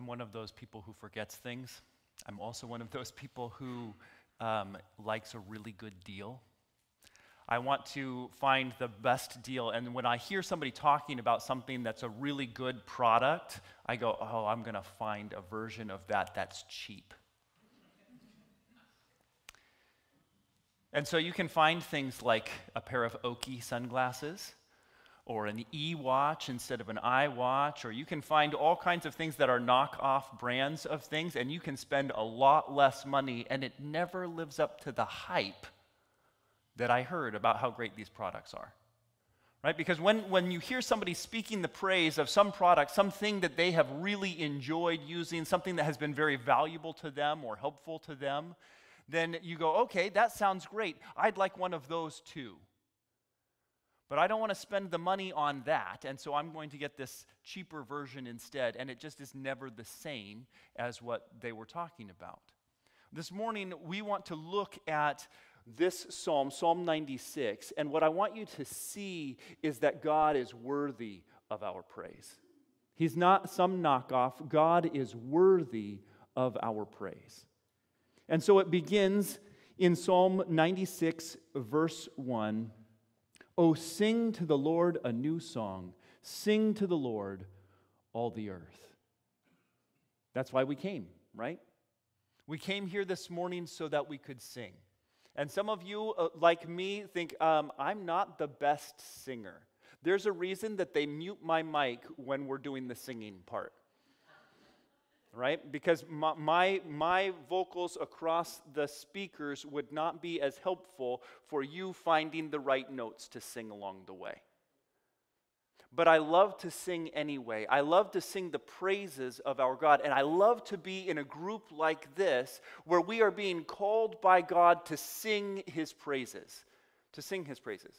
I'm one of those people who forgets things. I'm also one of those people who um, likes a really good deal. I want to find the best deal. And when I hear somebody talking about something that's a really good product, I go, oh, I'm going to find a version of that that's cheap. and so you can find things like a pair of Oki sunglasses or an e watch instead of an i watch, or you can find all kinds of things that are knockoff brands of things, and you can spend a lot less money, and it never lives up to the hype that I heard about how great these products are. Right? Because when, when you hear somebody speaking the praise of some product, something that they have really enjoyed using, something that has been very valuable to them or helpful to them, then you go, okay, that sounds great. I'd like one of those too. But I don't want to spend the money on that, and so I'm going to get this cheaper version instead, and it just is never the same as what they were talking about. This morning, we want to look at this psalm, Psalm 96, and what I want you to see is that God is worthy of our praise. He's not some knockoff, God is worthy of our praise. And so it begins in Psalm 96, verse 1 Oh, sing to the Lord a new song. Sing to the Lord, all the earth. That's why we came, right? We came here this morning so that we could sing. And some of you, uh, like me, think, um, I'm not the best singer. There's a reason that they mute my mic when we're doing the singing part right? Because my, my, my, vocals across the speakers would not be as helpful for you finding the right notes to sing along the way. But I love to sing anyway. I love to sing the praises of our God. And I love to be in a group like this where we are being called by God to sing his praises. To sing his praises.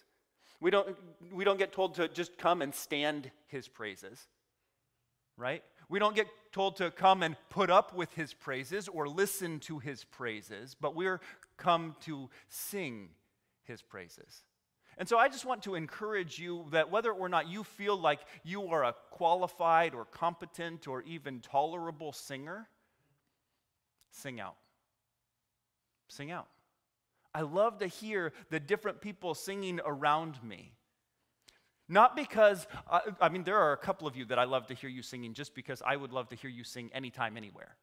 We don't, we don't get told to just come and stand his praises, right? We don't get told to come and put up with his praises or listen to his praises, but we're come to sing his praises. And so I just want to encourage you that whether or not you feel like you are a qualified or competent or even tolerable singer, sing out. Sing out. I love to hear the different people singing around me. Not because, uh, I mean, there are a couple of you that I love to hear you singing just because I would love to hear you sing anytime, anywhere.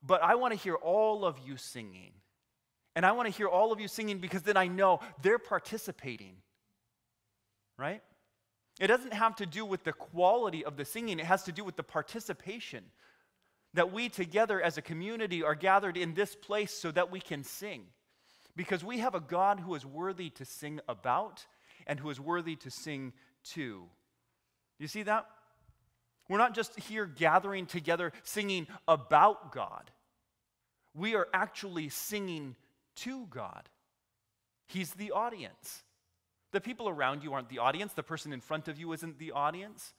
But I want to hear all of you singing. And I want to hear all of you singing because then I know they're participating, right? It doesn't have to do with the quality of the singing, it has to do with the participation. That we together as a community are gathered in this place so that we can sing. Because we have a God who is worthy to sing about and who is worthy to sing to. You see that? We're not just here gathering together singing about God, we are actually singing to God. He's the audience. The people around you aren't the audience, the person in front of you isn't the audience.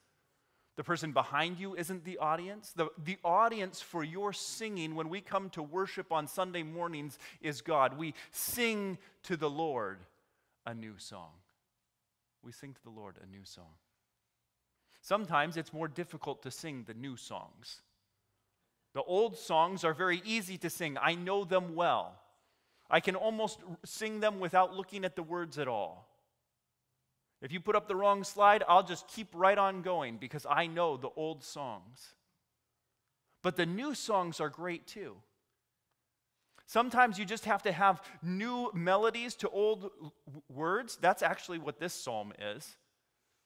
The person behind you isn't the audience. The, the audience for your singing when we come to worship on Sunday mornings is God. We sing to the Lord a new song we sing to the Lord a new song. Sometimes it's more difficult to sing the new songs. The old songs are very easy to sing, I know them well. I can almost sing them without looking at the words at all. If you put up the wrong slide, I'll just keep right on going because I know the old songs. But the new songs are great too. Sometimes you just have to have new melodies to old words. That's actually what this psalm is.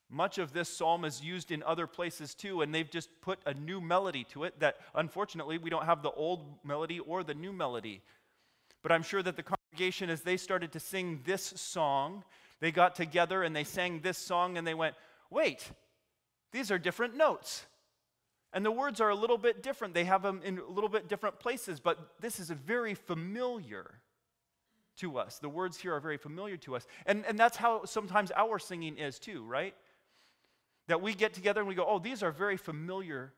Much of this psalm is used in other places too, and they've just put a new melody to it that unfortunately we don't have the old melody or the new melody. But I'm sure that the congregation, as they started to sing this song, they got together and they sang this song and they went, wait, these are different notes. And the words are a little bit different. They have them in a little bit different places, but this is very familiar to us. The words here are very familiar to us. And, and that's how sometimes our singing is too, right? That we get together and we go, oh, these are very familiar.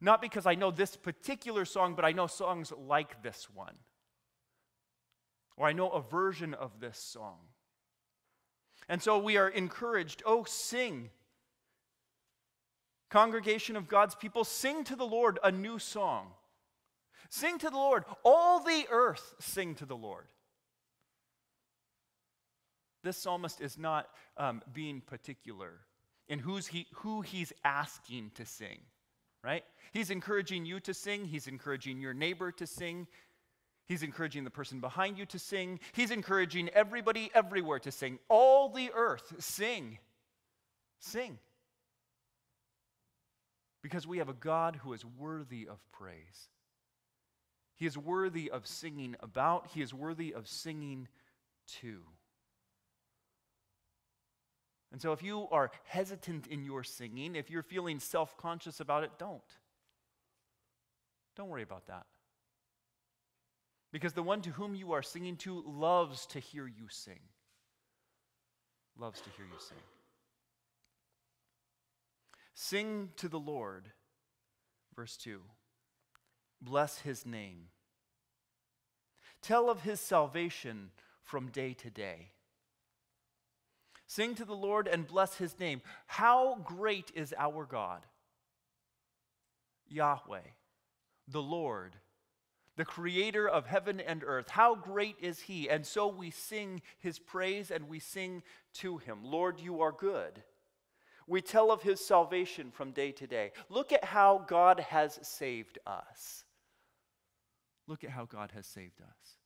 Not because I know this particular song, but I know songs like this one. Or I know a version of this song. And so we are encouraged, oh, sing Congregation of God's people, sing to the Lord a new song. Sing to the Lord. All the earth sing to the Lord. This psalmist is not um, being particular in who's he, who he's asking to sing, right? He's encouraging you to sing, he's encouraging your neighbor to sing, he's encouraging the person behind you to sing, he's encouraging everybody everywhere to sing. All the earth, sing. Sing. Because we have a God who is worthy of praise. He is worthy of singing about, he is worthy of singing to. And so, if you are hesitant in your singing, if you're feeling self conscious about it, don't. Don't worry about that. Because the one to whom you are singing to loves to hear you sing. Loves to hear you sing. Sing to the Lord, verse 2. Bless his name. Tell of his salvation from day to day. Sing to the Lord and bless his name. How great is our God! Yahweh, the Lord, the creator of heaven and earth. How great is he! And so we sing his praise and we sing to him. Lord, you are good. We tell of his salvation from day to day. Look at how God has saved us. Look at how God has saved us.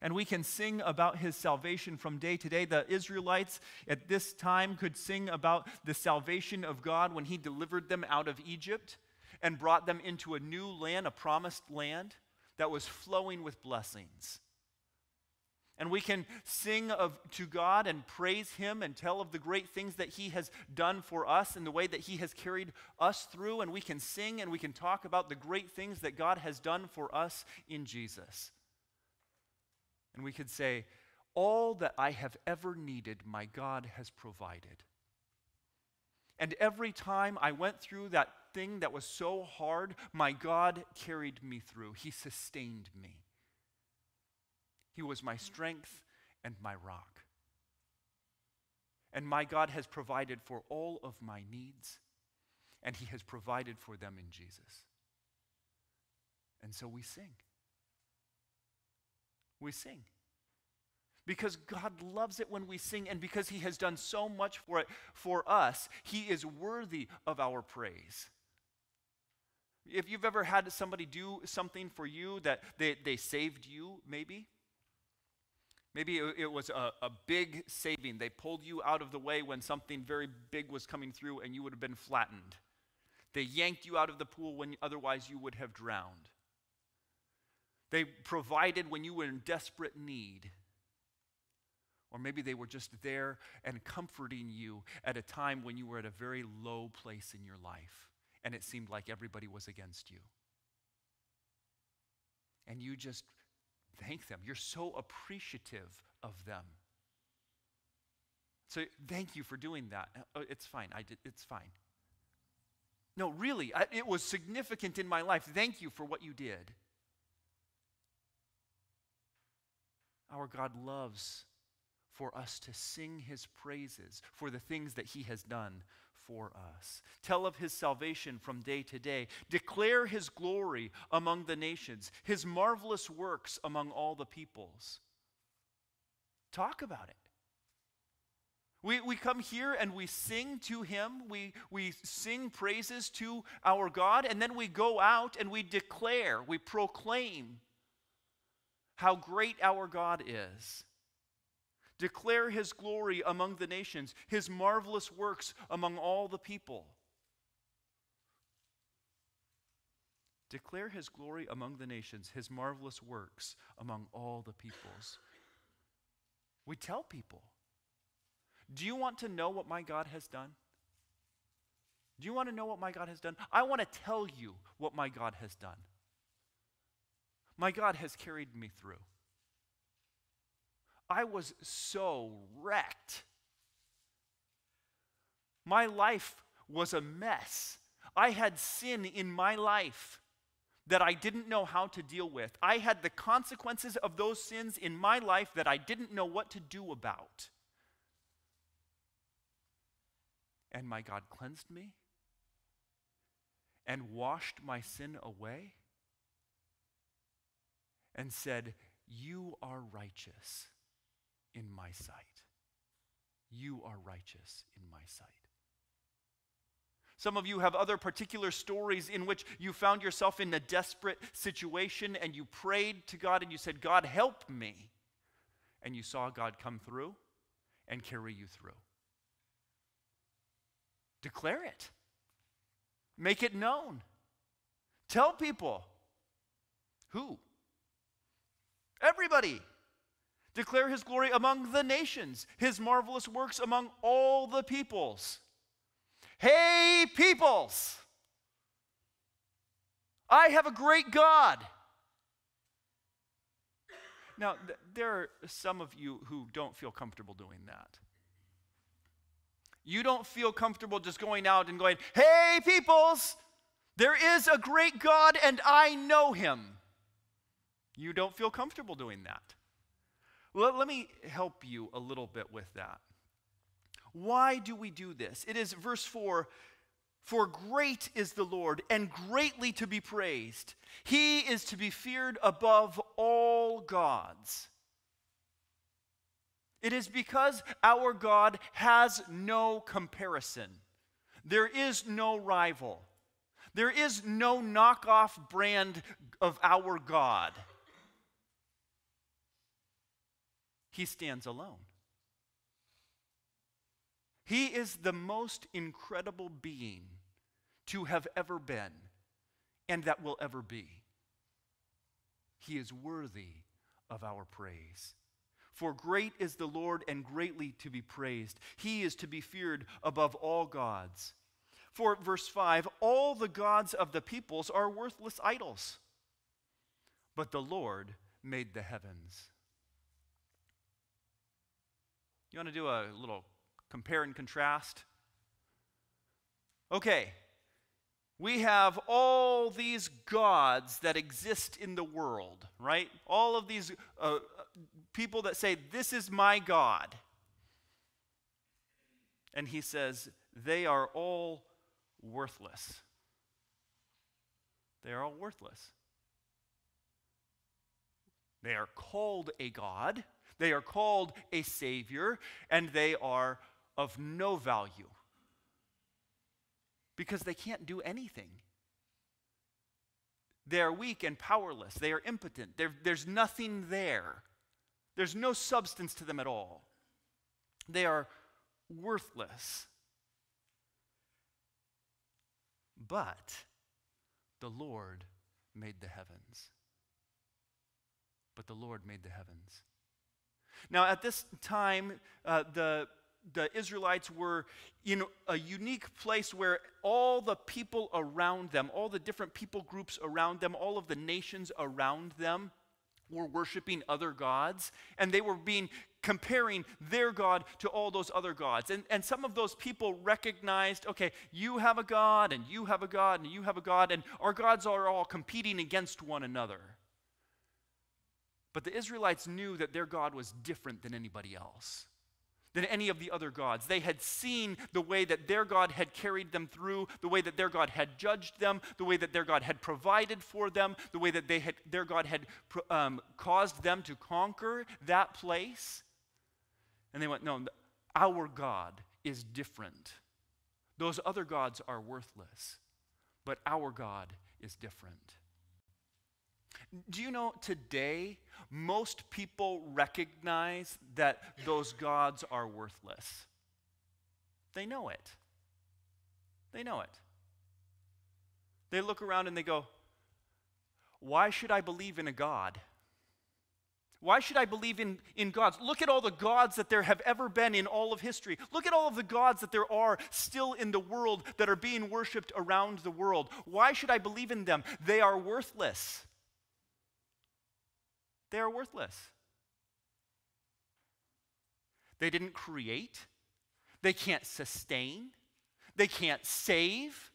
And we can sing about his salvation from day to day. The Israelites at this time could sing about the salvation of God when he delivered them out of Egypt and brought them into a new land, a promised land that was flowing with blessings. And we can sing of, to God and praise Him and tell of the great things that He has done for us and the way that He has carried us through. And we can sing and we can talk about the great things that God has done for us in Jesus. And we could say, All that I have ever needed, my God has provided. And every time I went through that thing that was so hard, my God carried me through. He sustained me. He was my strength and my rock. And my God has provided for all of my needs, and He has provided for them in Jesus. And so we sing. We sing. Because God loves it when we sing, and because He has done so much for it for us, He is worthy of our praise. If you've ever had somebody do something for you that they, they saved you, maybe, Maybe it was a, a, big saving. They pulled you out of the way when something very big was coming through and you would have been flattened. They yanked you out of the pool when otherwise you would have drowned. They provided when you were in desperate need. Or maybe they were just there and comforting you at a time when you were at a very low place in your life and it seemed like everybody was against you. And you just thank them. You're so appreciative of them. So thank you for doing that. Oh, it's fine. I did, it's fine. No, really, I, it was significant in my life. Thank you for what you did. Our God loves for us to sing his praises for the things that he has done for us. Tell of his salvation from day to day. Declare his glory among the nations, his marvelous works among all the peoples. Talk about it. We, we come here and we sing to him, we, we sing praises to our God, and then we go out and we declare, we proclaim how great our God is. Declare his glory among the nations, his marvelous works among all the people. Declare his glory among the nations, his marvelous works among all the peoples. We tell people Do you want to know what my God has done? Do you want to know what my God has done? I want to tell you what my God has done. My God has carried me through. I was so wrecked. My life was a mess. I had sin in my life that I didn't know how to deal with. I had the consequences of those sins in my life that I didn't know what to do about. and my God cleansed me and washed my sin away and said, You are righteous in my sight. You are righteous in my sight. Some of you have other particular stories in which you found yourself in a desperate situation and you prayed to God and you said, God, help me. And you saw God come through and carry you through. Declare it, make it known. Tell people. Who? Everybody. Declare his glory among the nations, his marvelous works among all the peoples. Hey, peoples! I have a great God. Now, th- there are some of you who don't feel comfortable doing that. You don't feel comfortable just going out and going, Hey, peoples, there is a great God and I know him. You don't feel comfortable doing that. Let, let me help you a little bit with that. Why do we do this? It is verse 4 For great is the Lord, and greatly to be praised. He is to be feared above all gods. It is because our God has no comparison. There is no rival. There is no knockoff brand of our God. He stands alone. He is the most incredible being to have ever been and that will ever be. He is worthy of our praise. For great is the Lord and greatly to be praised. He is to be feared above all gods. For verse 5 all the gods of the peoples are worthless idols, but the Lord made the heavens. You want to do a little compare and contrast? Okay, we have all these gods that exist in the world, right? All of these uh, people that say, This is my God. And he says, They are all worthless. They are all worthless. They are called a God, they are called a Savior, and they are of no value because they can't do anything. They are weak and powerless. They are impotent. They're, there's nothing there. There's no substance to them at all. They are worthless. But the Lord made the heavens. But the Lord made the heavens. Now, at this time, uh, the the Israelites were in a unique place where all the people around them, all the different people groups around them, all of the nations around them were worshiping other gods, and they were being comparing their God to all those other gods. And, and some of those people recognized, okay, you have a God, and you have a God, and you have a God, and our gods are all competing against one another. But the Israelites knew that their God was different than anybody else than any of the other gods. They had seen the way that their God had carried them through, the way that their God had judged them, the way that their God had provided for them, the way that they had, their God had um, caused them to conquer that place. And they went, No, our God is different. Those other gods are worthless, but our God is different. Do you know today, most people recognize that those gods are worthless? They know it. They know it. They look around and they go, Why should I believe in a God? Why should I believe in, in gods? Look at all the gods that there have ever been in all of history. Look at all of the gods that there are still in the world that are being worshiped around the world. Why should I believe in them? They are worthless they are worthless. They didn't create, they can't sustain, they can't save,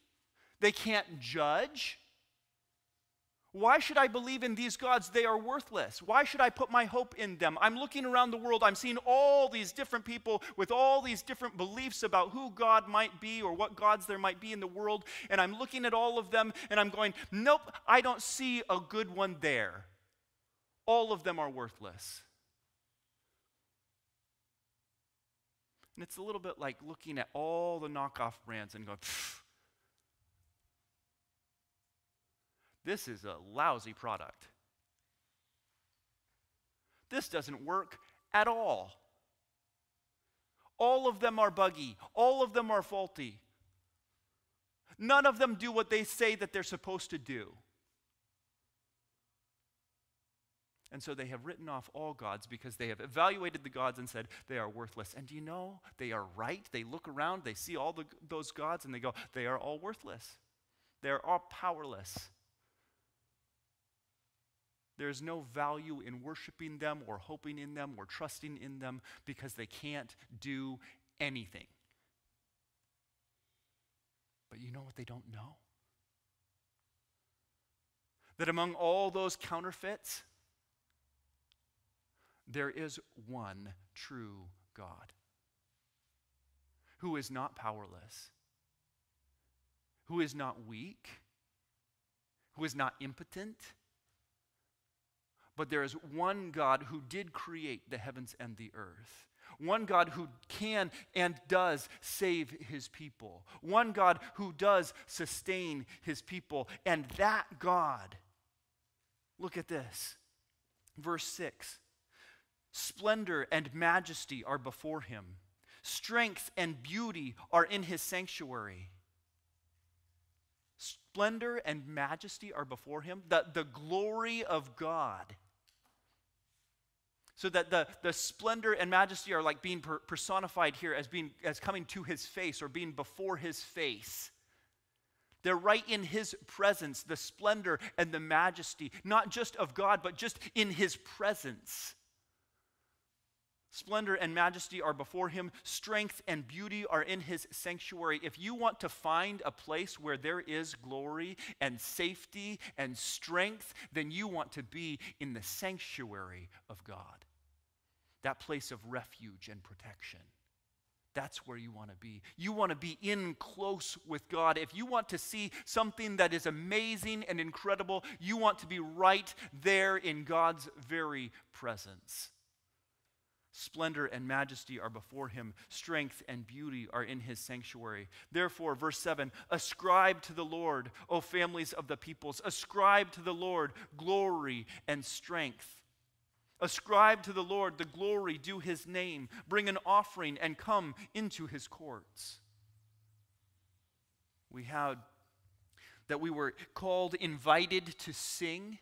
they can't judge. Why should I believe in these gods? They are worthless. Why should I put my hope in them? I'm looking around the world. I'm seeing all these different people with all these different beliefs about who God might be or what gods there might be in the world. And I'm looking at all of them and I'm going, nope, I don't see a good one there. All of them are worthless. And it's a little bit like looking at all the knockoff brands and going, this is a lousy product. This doesn't work at all. All of them are buggy, all of them are faulty. None of them do what they say that they're supposed to do. And so they have written off all gods because they have evaluated the gods and said they are worthless. And do you know, they are right. They look around, they see all the, those gods, and they go, they are all worthless. They're all powerless. There's no value in worshiping them or hoping in them or trusting in them because they can't do anything. But you know what they don't know? That among all those counterfeits, there is one true God who is not powerless, who is not weak, who is not impotent but there is one God who did create the heavens and the earth. One God who can and does save his people. One God who does sustain his people. And that God, look at this. Verse 6 Splendor and majesty are before him, strength and beauty are in his sanctuary. Splendor and majesty are before him. The, the glory of God so that the, the splendor and majesty are like being per- personified here as being as coming to his face or being before his face they're right in his presence the splendor and the majesty not just of god but just in his presence Splendor and majesty are before him. Strength and beauty are in his sanctuary. If you want to find a place where there is glory and safety and strength, then you want to be in the sanctuary of God that place of refuge and protection. That's where you want to be. You want to be in close with God. If you want to see something that is amazing and incredible, you want to be right there in God's very presence. Splendor and majesty are before him. Strength and beauty are in his sanctuary. Therefore, verse 7 Ascribe to the Lord, O families of the peoples. Ascribe to the Lord glory and strength. Ascribe to the Lord the glory due his name. Bring an offering and come into his courts. We had that we were called, invited to sing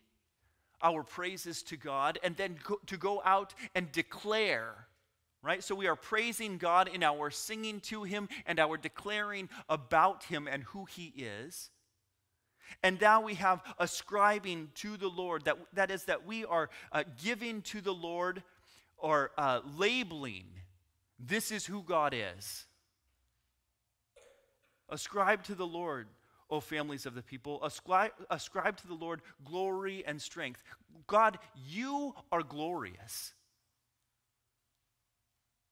our praises to God and then go, to go out and declare, right? So we are praising God in our singing to him and our declaring about him and who he is. And now we have ascribing to the Lord, that, that is, that we are uh, giving to the Lord or uh, labeling this is who God is. Ascribe to the Lord, O families of the people. Ascribe, ascribe to the Lord glory and strength. God, you are glorious.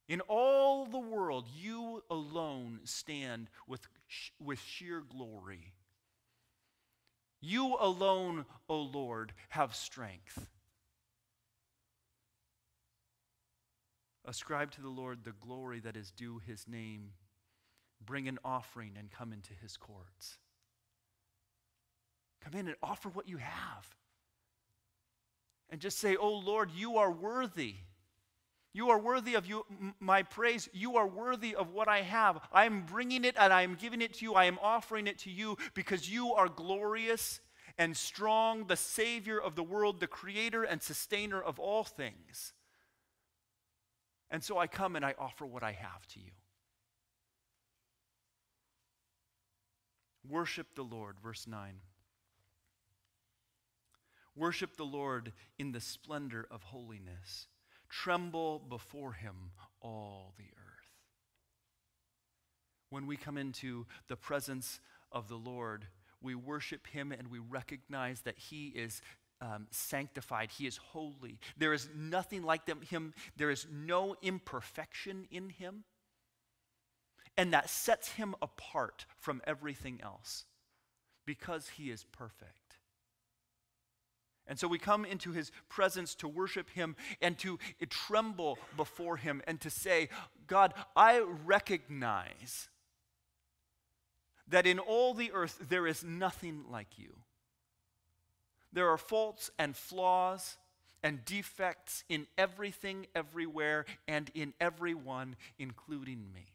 In all the world, you alone stand with, with sheer glory. You alone, O Lord, have strength. Ascribe to the Lord the glory that is due his name. Bring an offering and come into his courts. Come in and offer what you have. And just say, Oh Lord, you are worthy. You are worthy of you, my praise. You are worthy of what I have. I am bringing it and I am giving it to you. I am offering it to you because you are glorious and strong, the Savior of the world, the creator and sustainer of all things. And so I come and I offer what I have to you. Worship the Lord, verse 9. Worship the Lord in the splendor of holiness. Tremble before him, all the earth. When we come into the presence of the Lord, we worship him and we recognize that he is um, sanctified, he is holy. There is nothing like them, him, there is no imperfection in him. And that sets him apart from everything else because he is perfect. And so we come into his presence to worship him and to tremble before him and to say, God, I recognize that in all the earth there is nothing like you. There are faults and flaws and defects in everything, everywhere, and in everyone, including me.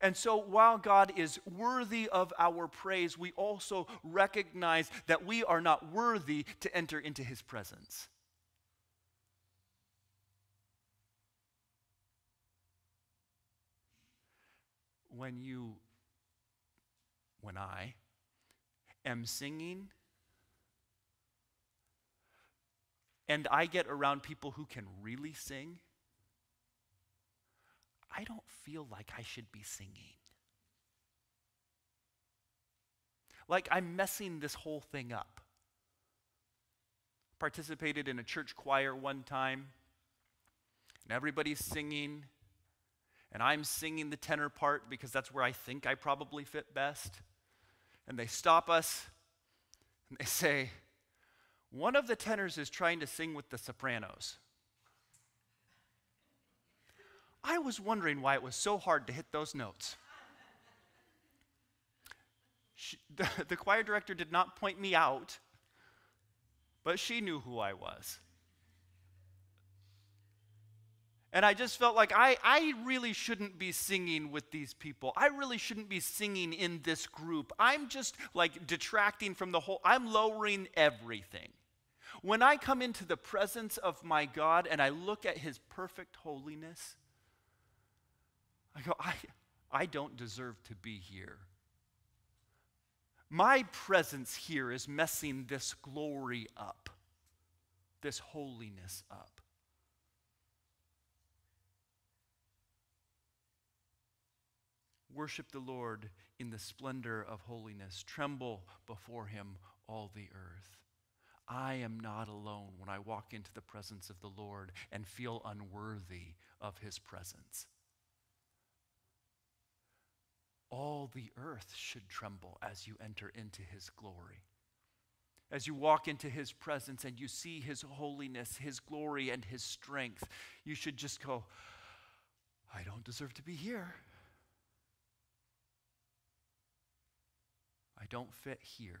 And so, while God is worthy of our praise, we also recognize that we are not worthy to enter into his presence. When you, when I am singing, and I get around people who can really sing, I don't feel like I should be singing. Like I'm messing this whole thing up. Participated in a church choir one time, and everybody's singing, and I'm singing the tenor part because that's where I think I probably fit best. And they stop us, and they say, One of the tenors is trying to sing with the sopranos. I was wondering why it was so hard to hit those notes. She, the, the choir director did not point me out, but she knew who I was. And I just felt like I, I really shouldn't be singing with these people. I really shouldn't be singing in this group. I'm just like detracting from the whole, I'm lowering everything. When I come into the presence of my God and I look at his perfect holiness, I go, I, I don't deserve to be here. My presence here is messing this glory up, this holiness up. Worship the Lord in the splendor of holiness. Tremble before him, all the earth. I am not alone when I walk into the presence of the Lord and feel unworthy of his presence all the earth should tremble as you enter into his glory. As you walk into his presence and you see his holiness, his glory, and his strength, you should just go, I don't deserve to be here. I don't fit here.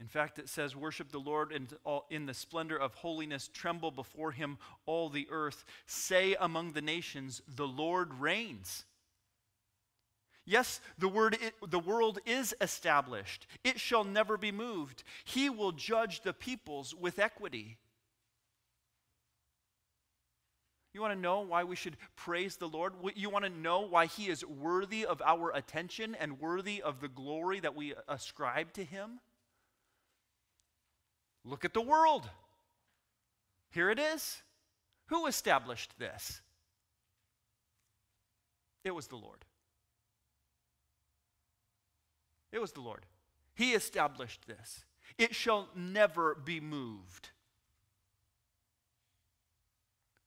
In fact, it says, Worship the Lord in, all, in the splendor of holiness, tremble before him, all the earth. Say among the nations, The Lord reigns. Yes, the, word, it, the world is established, it shall never be moved. He will judge the peoples with equity. You want to know why we should praise the Lord? You want to know why He is worthy of our attention and worthy of the glory that we uh, ascribe to Him? Look at the world. Here it is. Who established this? It was the Lord. It was the Lord. He established this. It shall never be moved.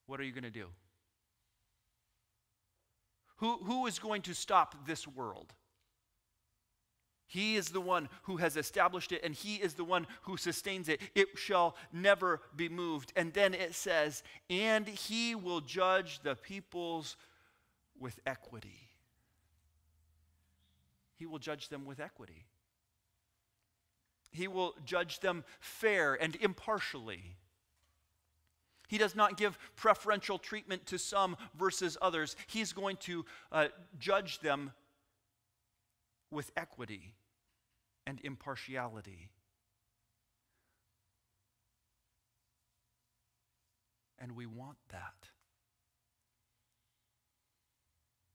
What are you going to do? Who, who is going to stop this world? He is the one who has established it, and He is the one who sustains it. It shall never be moved. And then it says, and He will judge the peoples with equity. He will judge them with equity. He will judge them fair and impartially. He does not give preferential treatment to some versus others. He's going to uh, judge them with equity and impartiality. And we want that.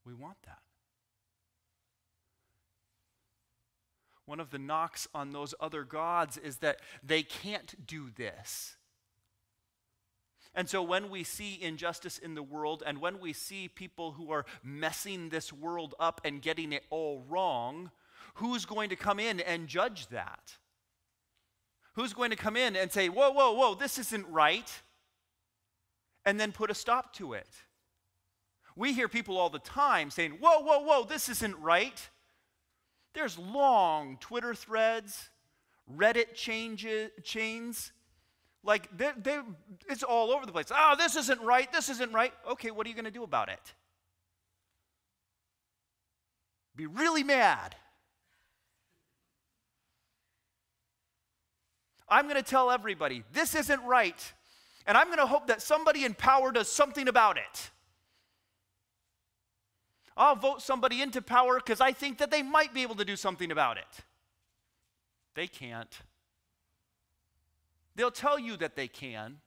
We want that. One of the knocks on those other gods is that they can't do this. And so when we see injustice in the world and when we see people who are messing this world up and getting it all wrong, who's going to come in and judge that? Who's going to come in and say, whoa, whoa, whoa, this isn't right, and then put a stop to it? We hear people all the time saying, whoa, whoa, whoa, this isn't right. There's long Twitter threads, Reddit changes, chains. Like, they they it's all over the place. Oh, this isn't right. This isn't right. Okay, what are you going to do about it? Be really mad. I'm going to tell everybody this isn't right. And I'm going to hope that somebody in power does something about it. I'll vote somebody into power because I think that they might be able to do something about it. They can't. They'll tell you that they can.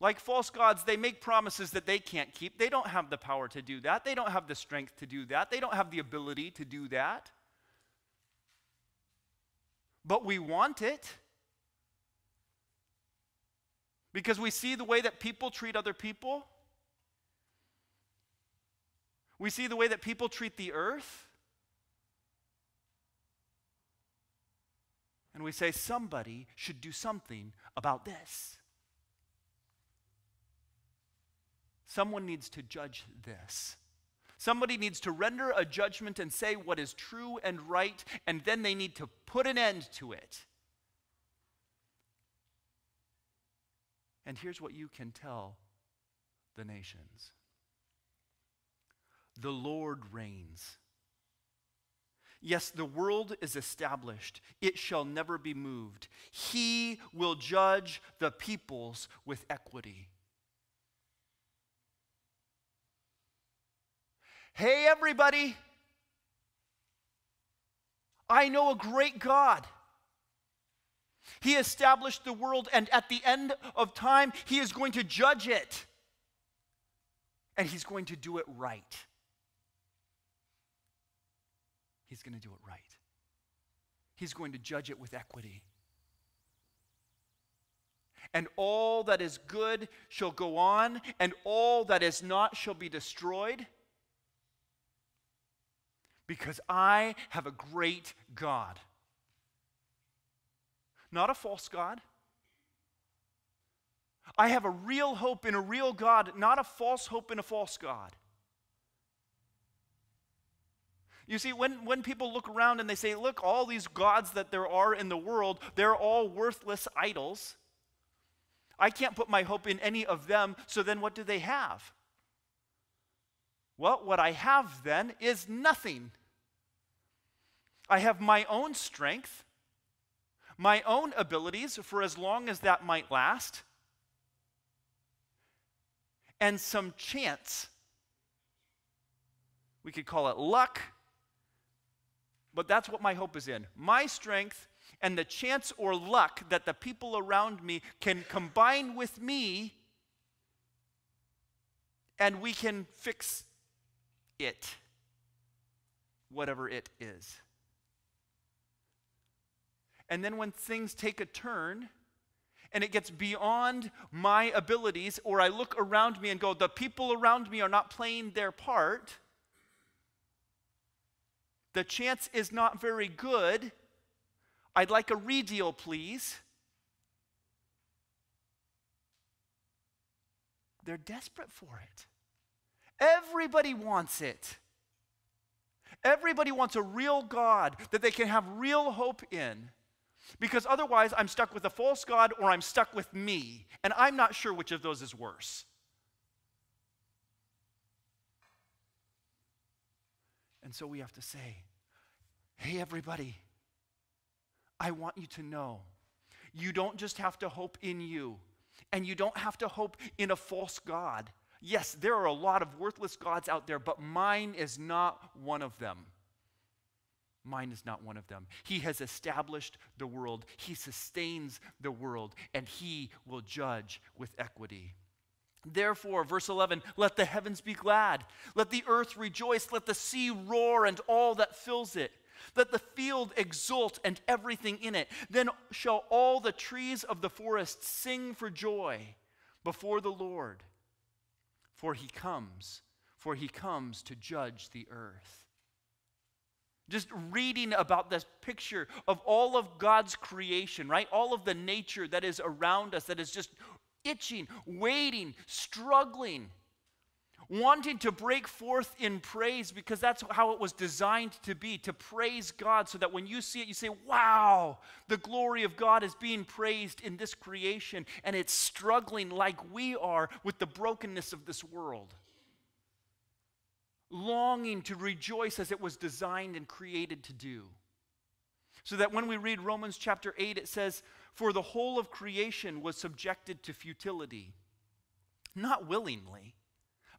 Like false gods, they make promises that they can't keep. They don't have the power to do that. They don't have the strength to do that. They don't have the ability to do that but we want it. Because we see the way that people treat other people. We see the way that people treat the earth. And we say, somebody should do something about this. Someone needs to judge this. Somebody needs to render a judgment and say what is true and right, and then they need to put an end to it. And here's what you can tell the nations The Lord reigns. Yes, the world is established, it shall never be moved. He will judge the peoples with equity. Hey, everybody, I know a great God. He established the world, and at the end of time, He is going to judge it. And He's going to do it right. He's going to do it right. He's going to judge it with equity. And all that is good shall go on, and all that is not shall be destroyed because I have a great God. Not a false God. I have a real hope in a real God, not a false hope in a false God. You see, when, when people look around and they say, look, all these gods that there are in the world, they're all worthless idols. I can't put my hope in any of them, so then what do they have? Well, what I have then is nothing. I have my own strength, my own abilities for as long as that might last, and some chance. We could call it luck, but that's what my hope is in. My strength and the chance or luck that the people around me can combine with me, and we can fix it, whatever it is. And then when things take a turn and it gets beyond my abilities, or I look around me and go, the people around me are not playing their part, the chance is not very good. I'd like a redeal, please. They're desperate for it. Everybody wants it. Everybody wants a real God that they can have real hope in. Because otherwise, I'm stuck with a false God or I'm stuck with me. And I'm not sure which of those is worse. And so we have to say, hey, everybody, I want you to know you don't just have to hope in you, and you don't have to hope in a false God. Yes, there are a lot of worthless gods out there, but mine is not one of them. Mine is not one of them. He has established the world, He sustains the world, and He will judge with equity. Therefore, verse 11, let the heavens be glad, let the earth rejoice, let the sea roar and all that fills it. Let the field exult and everything in it. Then shall all the trees of the forest sing for joy before the Lord. For he comes, for he comes to judge the earth. Just reading about this picture of all of God's creation, right? All of the nature that is around us, that is just itching, waiting, struggling wanting to break forth in praise because that's how it was designed to be to praise God so that when you see it, you say, Wow, the glory of God is being praised in this creation, and it's struggling like we are with the brokenness of this world. Longing to rejoice as it was designed and created to do. So that when we read Romans chapter 8, it says, For the whole of creation was subjected to futility, not willingly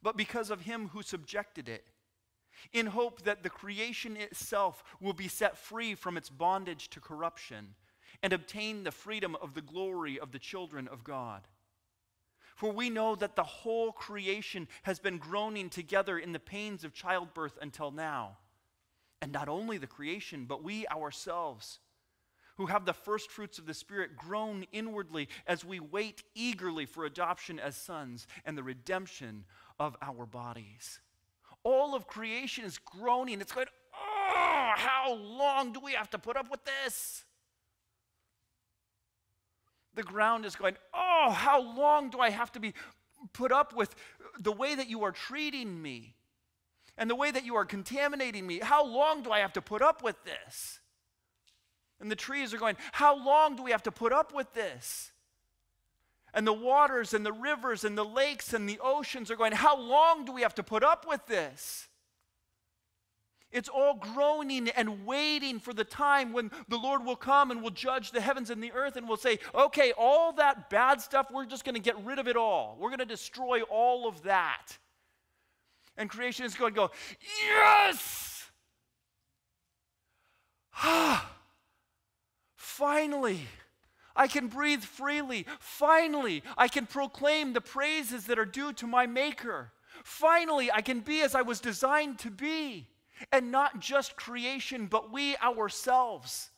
but because of him who subjected it, in hope that the creation itself will be set free from its bondage to corruption and obtain the freedom of the glory of the children of God. For we know that the whole creation has been groaning together in the pains of childbirth until now. And not only the creation, but we ourselves, who have the first fruits of the Spirit, groan inwardly as we wait eagerly for adoption as sons and the redemption of our bodies. All of creation is groaning. It's going, oh, how long do we have to put up with this? The ground is going, oh, how long do I have to be put up with the way that you are treating me and the way that you are contaminating me? How long do I have to put up with this? And the trees are going, how long do we have to put up with this? and the waters and the rivers and the lakes and the oceans are going, How long do we have to put up with this? It's all groaning and waiting for the time when the Lord will come and will judge the heavens and the earth and will say, okay, all that bad stuff, we're just going to get rid of it all. We're going to destroy all of that. And creation is going to go, yes! Ah, finally. I can breathe freely. Finally, I can proclaim the praises that are due to my Maker. Finally, I can be as I was designed to be. And not just creation, but we ourselves.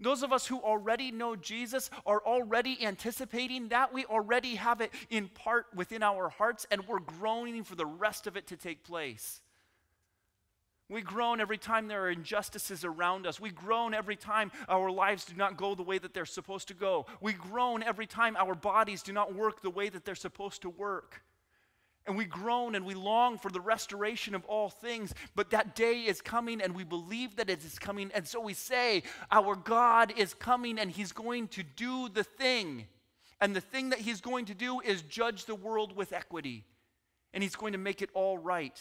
Those of us who already know Jesus are already anticipating that. We already have it in part within our hearts, and we're groaning for the rest of it to take place. We groan every time there are injustices around us. We groan every time our lives do not go the way that they're supposed to go. We groan every time our bodies do not work the way that they're supposed to work. And we groan and we long for the restoration of all things, but that day is coming and we believe that it is coming. And so we say, Our God is coming and He's going to do the thing. And the thing that He's going to do is judge the world with equity. And He's going to make it all right.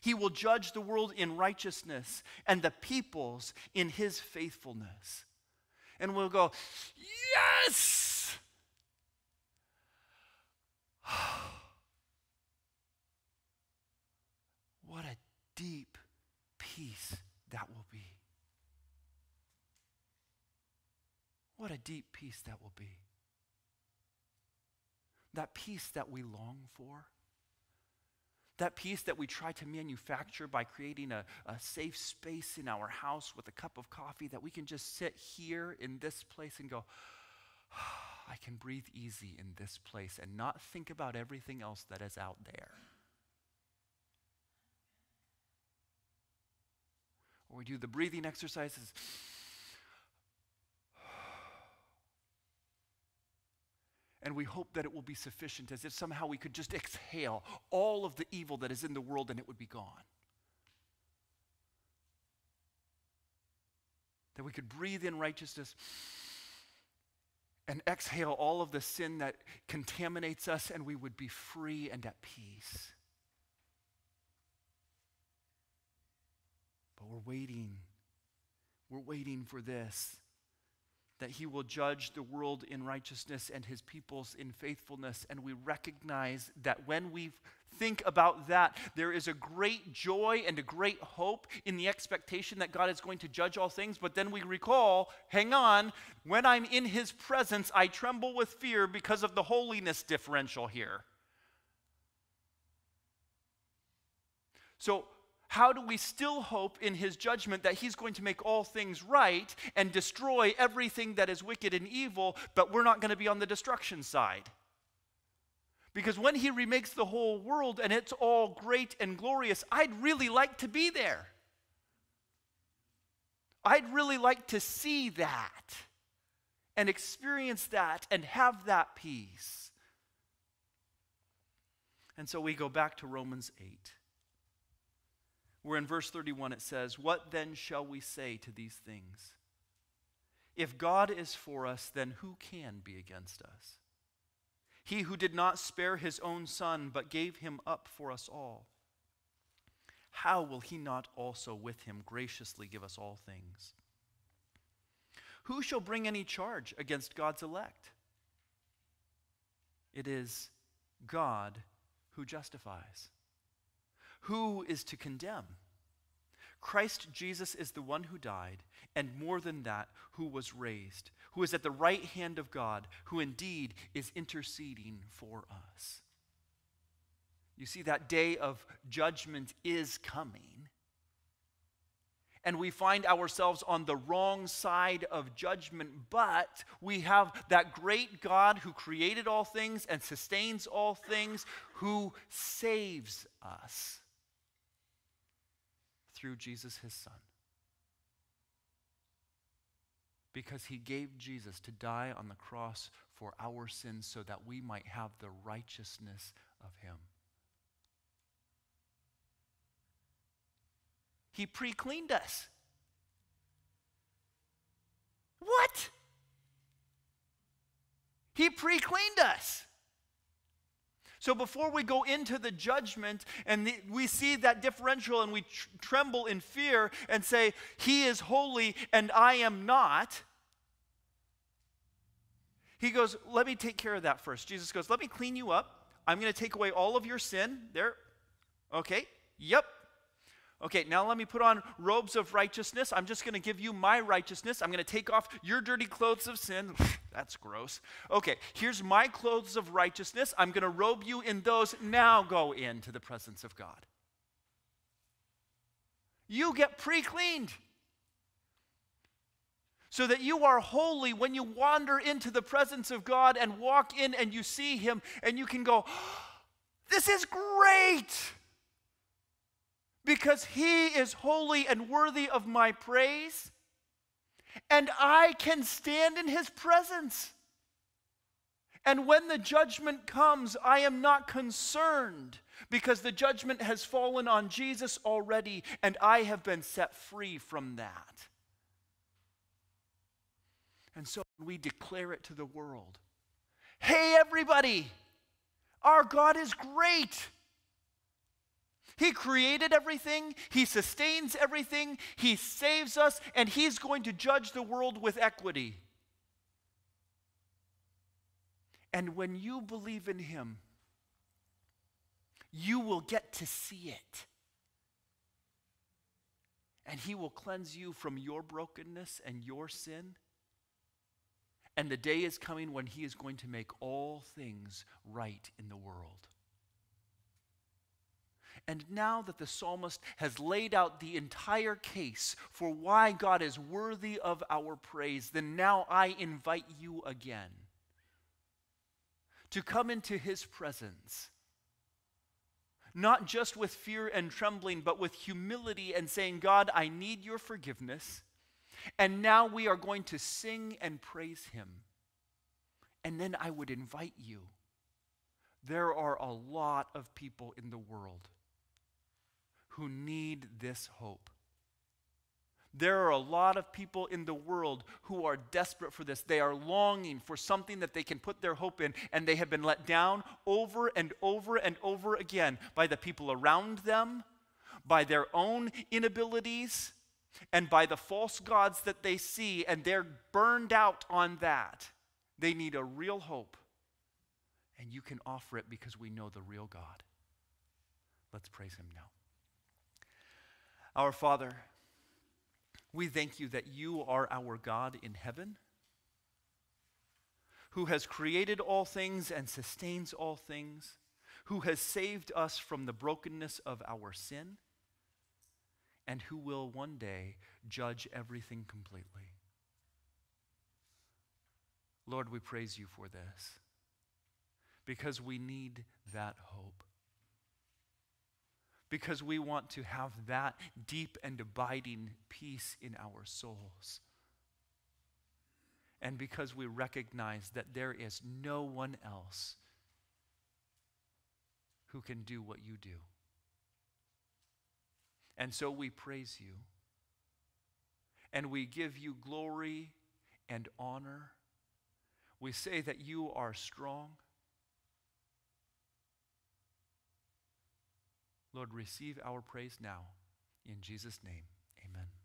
He will judge the world in righteousness and the peoples in his faithfulness. And we'll go, Yes! what a deep peace that will be. What a deep peace that will be. That peace that we long for that peace that we try to manufacture by creating a, a, safe space in our house with a cup of coffee, that we can just sit here in this place and go, I can breathe easy in this place and not think about everything else that is out there. We do the breathing exercises. and we hope that it will be sufficient, as if somehow we could just exhale all of the evil that is in the world and it would be gone. That we could breathe in righteousness and exhale all of the sin that contaminates us, and we would be free and at peace. But we're waiting. We're waiting for this that he will judge the world in righteousness and his peoples in faithfulness. And we recognize that when we think about that, there is a great joy and a great hope in the expectation that God is going to judge all things. But then we recall hang on, when I'm in his presence, I tremble with fear because of the holiness differential here. So, how do we still hope in his judgment that he's going to make all things right and destroy everything that is wicked and evil, but we're not going to be on the destruction side? Because when he remakes the whole world and it's all great and glorious, I'd really like to be there. I'd really like to see that and experience that and have that peace. And so we go back to Romans 8 where in verse 31 it says, What then shall we say to these things? If God is for us, then who can be against us? He who did not spare his own son, but gave him up for us all, how will he not also with him graciously give us all things? Who shall bring any charge against God's elect? It is God who justifies. Who is to condemn? Christ Jesus is the one who died, and more than that, who was raised, who is at the right hand of God, who indeed is interceding for us. You see, that day of judgment is coming. And we find ourselves on the wrong side of judgment, but we have that great God who created all things and sustains all things, who saves us through Jesus, his son. Because he gave Jesus to die on the cross for our sins so that we might have the righteousness of him. He pre cleaned us. What? He pre cleaned us. So before we go into the judgment and the, we see that differential and we tr- tremble in fear and say, He is holy and I am not. He goes, Let me take care of that first. Jesus goes, Let me clean you up. I'm going to take away all of your sin. There. Okay. Yep. Okay, now let me put on robes of righteousness. I'm just going to give you my righteousness. I'm going to take off your dirty clothes of sin. That's gross. Okay, here's my clothes of righteousness. I'm going to robe you in those. Now go into the presence of God. You get pre cleaned so that you are holy when you wander into the presence of God and walk in and you see Him and you can go, This is great because he is holy and worthy of my praise, and I can stand in his presence. And when the judgment comes, I am not concerned because the judgment has fallen on Jesus already, and I have been set free from that. And so we declare it to the world Hey, everybody, our God is great. He created everything, He sustains everything, He saves us, and He's going to judge the world with equity. And when you believe in Him, you will get to see it. And He will cleanse you from your brokenness and your sin. And the day is coming when He is going to make all things right in the world. And now that the psalmist has laid out the entire case for why God is worthy of our praise, then now I invite you again to come into his presence. Not just with fear and trembling, but with humility and saying, God, I need your forgiveness. And now we are going to sing and praise him. And then I would invite you. There are a lot of people in the world who need this hope. There are a lot of people in the world who are desperate for this. They are longing for something that they can put their hope in, and they have been let down over and over and over again by the people around them, by their own inabilities, and by the false gods that they see, and they're burned out on that. They need a real hope, and you can offer it because we know the real God. Let's praise Him now. Our Father, we thank you that you are our God in heaven, who has created all things and sustains all things, who has saved us from the brokenness of our sin, and who will one day judge everything completely. Lord, we praise you for this because we need that hope. Because we want to have that deep and abiding peace in our souls. And because we recognize that there is no one else who can do what you do. And so we praise you. And we give you glory and honor. We say that you are strong. Lord, receive our praise now. In Jesus' name, amen.